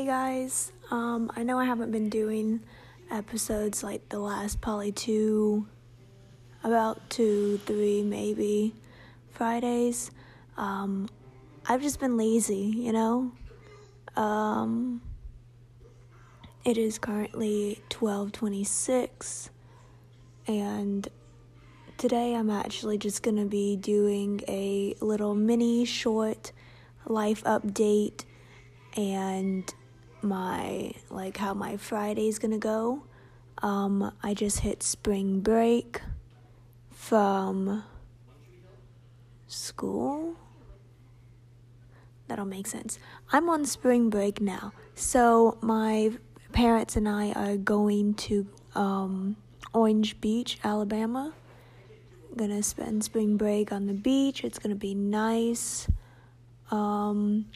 Hey guys, um, I know I haven't been doing episodes like the last probably two, about two, three, maybe Fridays. Um, I've just been lazy, you know. Um, it is currently twelve twenty six, and today I'm actually just gonna be doing a little mini short life update and my like how my Friday's gonna go. Um, I just hit spring break from school. That'll make sense. I'm on spring break now, so my parents and I are going to um, Orange Beach, Alabama. Gonna spend spring break on the beach. It's gonna be nice. Um,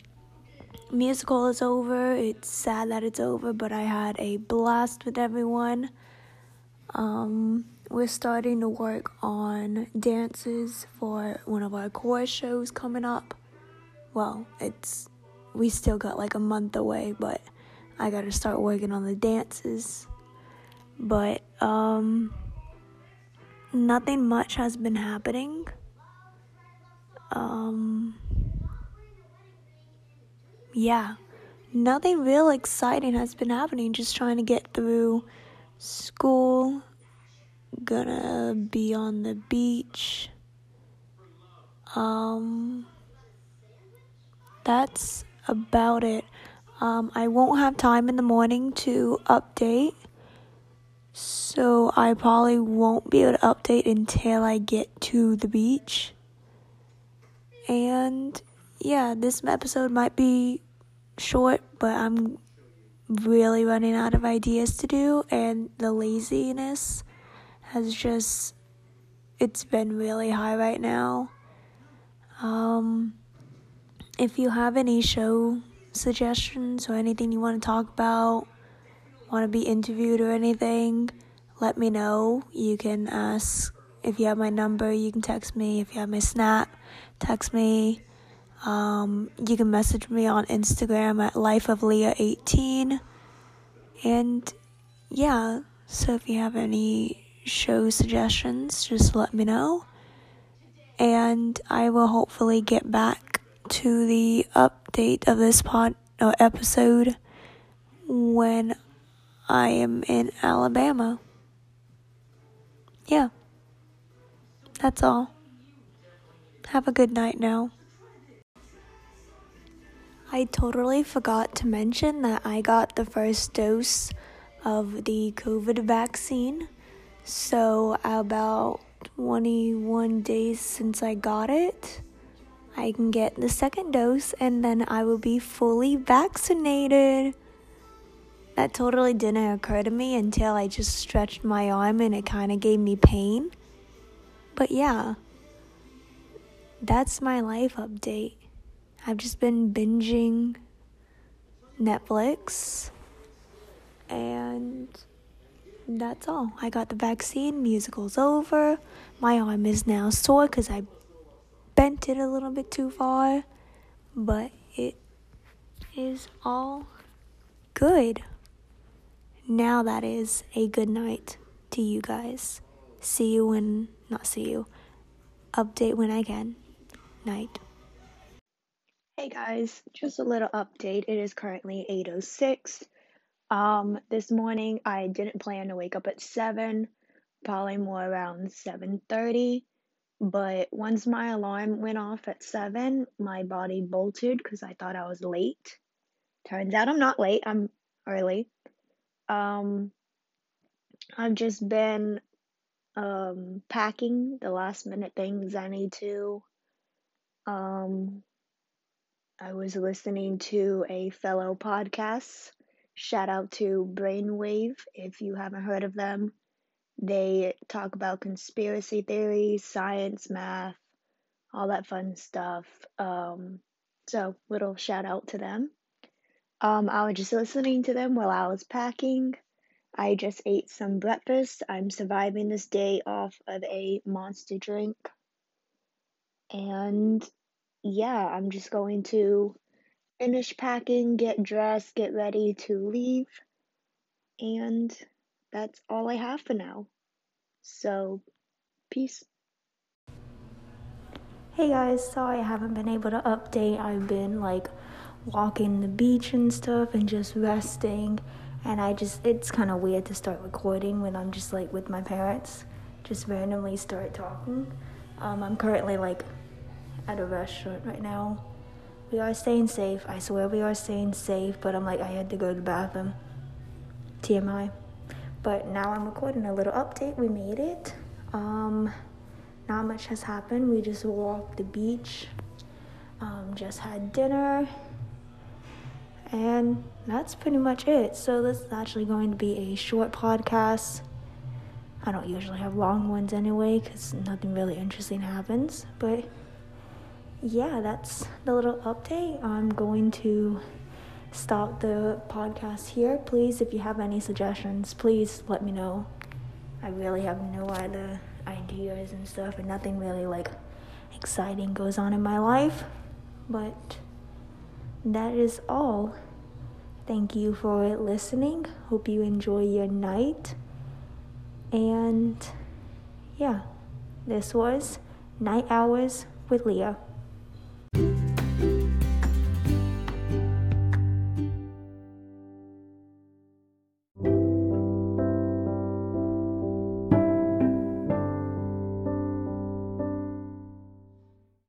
musical is over. It's sad that it's over, but I had a blast with everyone. Um, we're starting to work on dances for one of our core shows coming up. Well, it's we still got like a month away, but I got to start working on the dances. But um nothing much has been happening. Um yeah, nothing real exciting has been happening. Just trying to get through school. Gonna be on the beach. Um, that's about it. Um, I won't have time in the morning to update, so I probably won't be able to update until I get to the beach. And yeah, this episode might be short, but I'm really running out of ideas to do, and the laziness has just it's been really high right now. Um, if you have any show suggestions or anything you want to talk about, want to be interviewed or anything, let me know. You can ask if you have my number, you can text me. If you have my snap, text me. Um, you can message me on Instagram at lifeofleah18. And yeah, so if you have any show suggestions, just let me know. And I will hopefully get back to the update of this pod or episode when I am in Alabama. Yeah. That's all. Have a good night now. I totally forgot to mention that I got the first dose of the COVID vaccine. So, about 21 days since I got it, I can get the second dose and then I will be fully vaccinated. That totally didn't occur to me until I just stretched my arm and it kind of gave me pain. But yeah, that's my life update. I've just been binging Netflix and that's all. I got the vaccine, musical's over. My arm is now sore because I bent it a little bit too far, but it is all good. Now that is a good night to you guys. See you when, not see you, update when I can. Night. Hey guys, just a little update. It is currently 8:06. Um this morning I didn't plan to wake up at 7, probably more around 7:30, but once my alarm went off at 7, my body bolted cuz I thought I was late. Turns out I'm not late. I'm early. Um I've just been um packing the last minute things I need to um I was listening to a fellow podcast. Shout out to Brainwave if you haven't heard of them. They talk about conspiracy theories, science, math, all that fun stuff. Um, so, little shout out to them. Um, I was just listening to them while I was packing. I just ate some breakfast. I'm surviving this day off of a monster drink. And yeah, I'm just going to finish packing, get dressed, get ready to leave. And that's all I have for now. So, peace. Hey guys, sorry I haven't been able to update. I've been like walking the beach and stuff and just resting. And I just, it's kind of weird to start recording when I'm just like with my parents, just randomly start talking. Um, I'm currently like at a restaurant right now. We are staying safe. I swear we are staying safe, but I'm like, I had to go to the bathroom. TMI. But now I'm recording a little update. We made it. Um, not much has happened. We just walked the beach, um, just had dinner, and that's pretty much it. So, this is actually going to be a short podcast. I don't usually have long ones anyway because nothing really interesting happens. But yeah, that's the little update. I'm going to stop the podcast here. Please, if you have any suggestions, please let me know. I really have no other ideas and stuff, and nothing really like exciting goes on in my life. But that is all. Thank you for listening. Hope you enjoy your night. And yeah, this was Night Hours with Leah.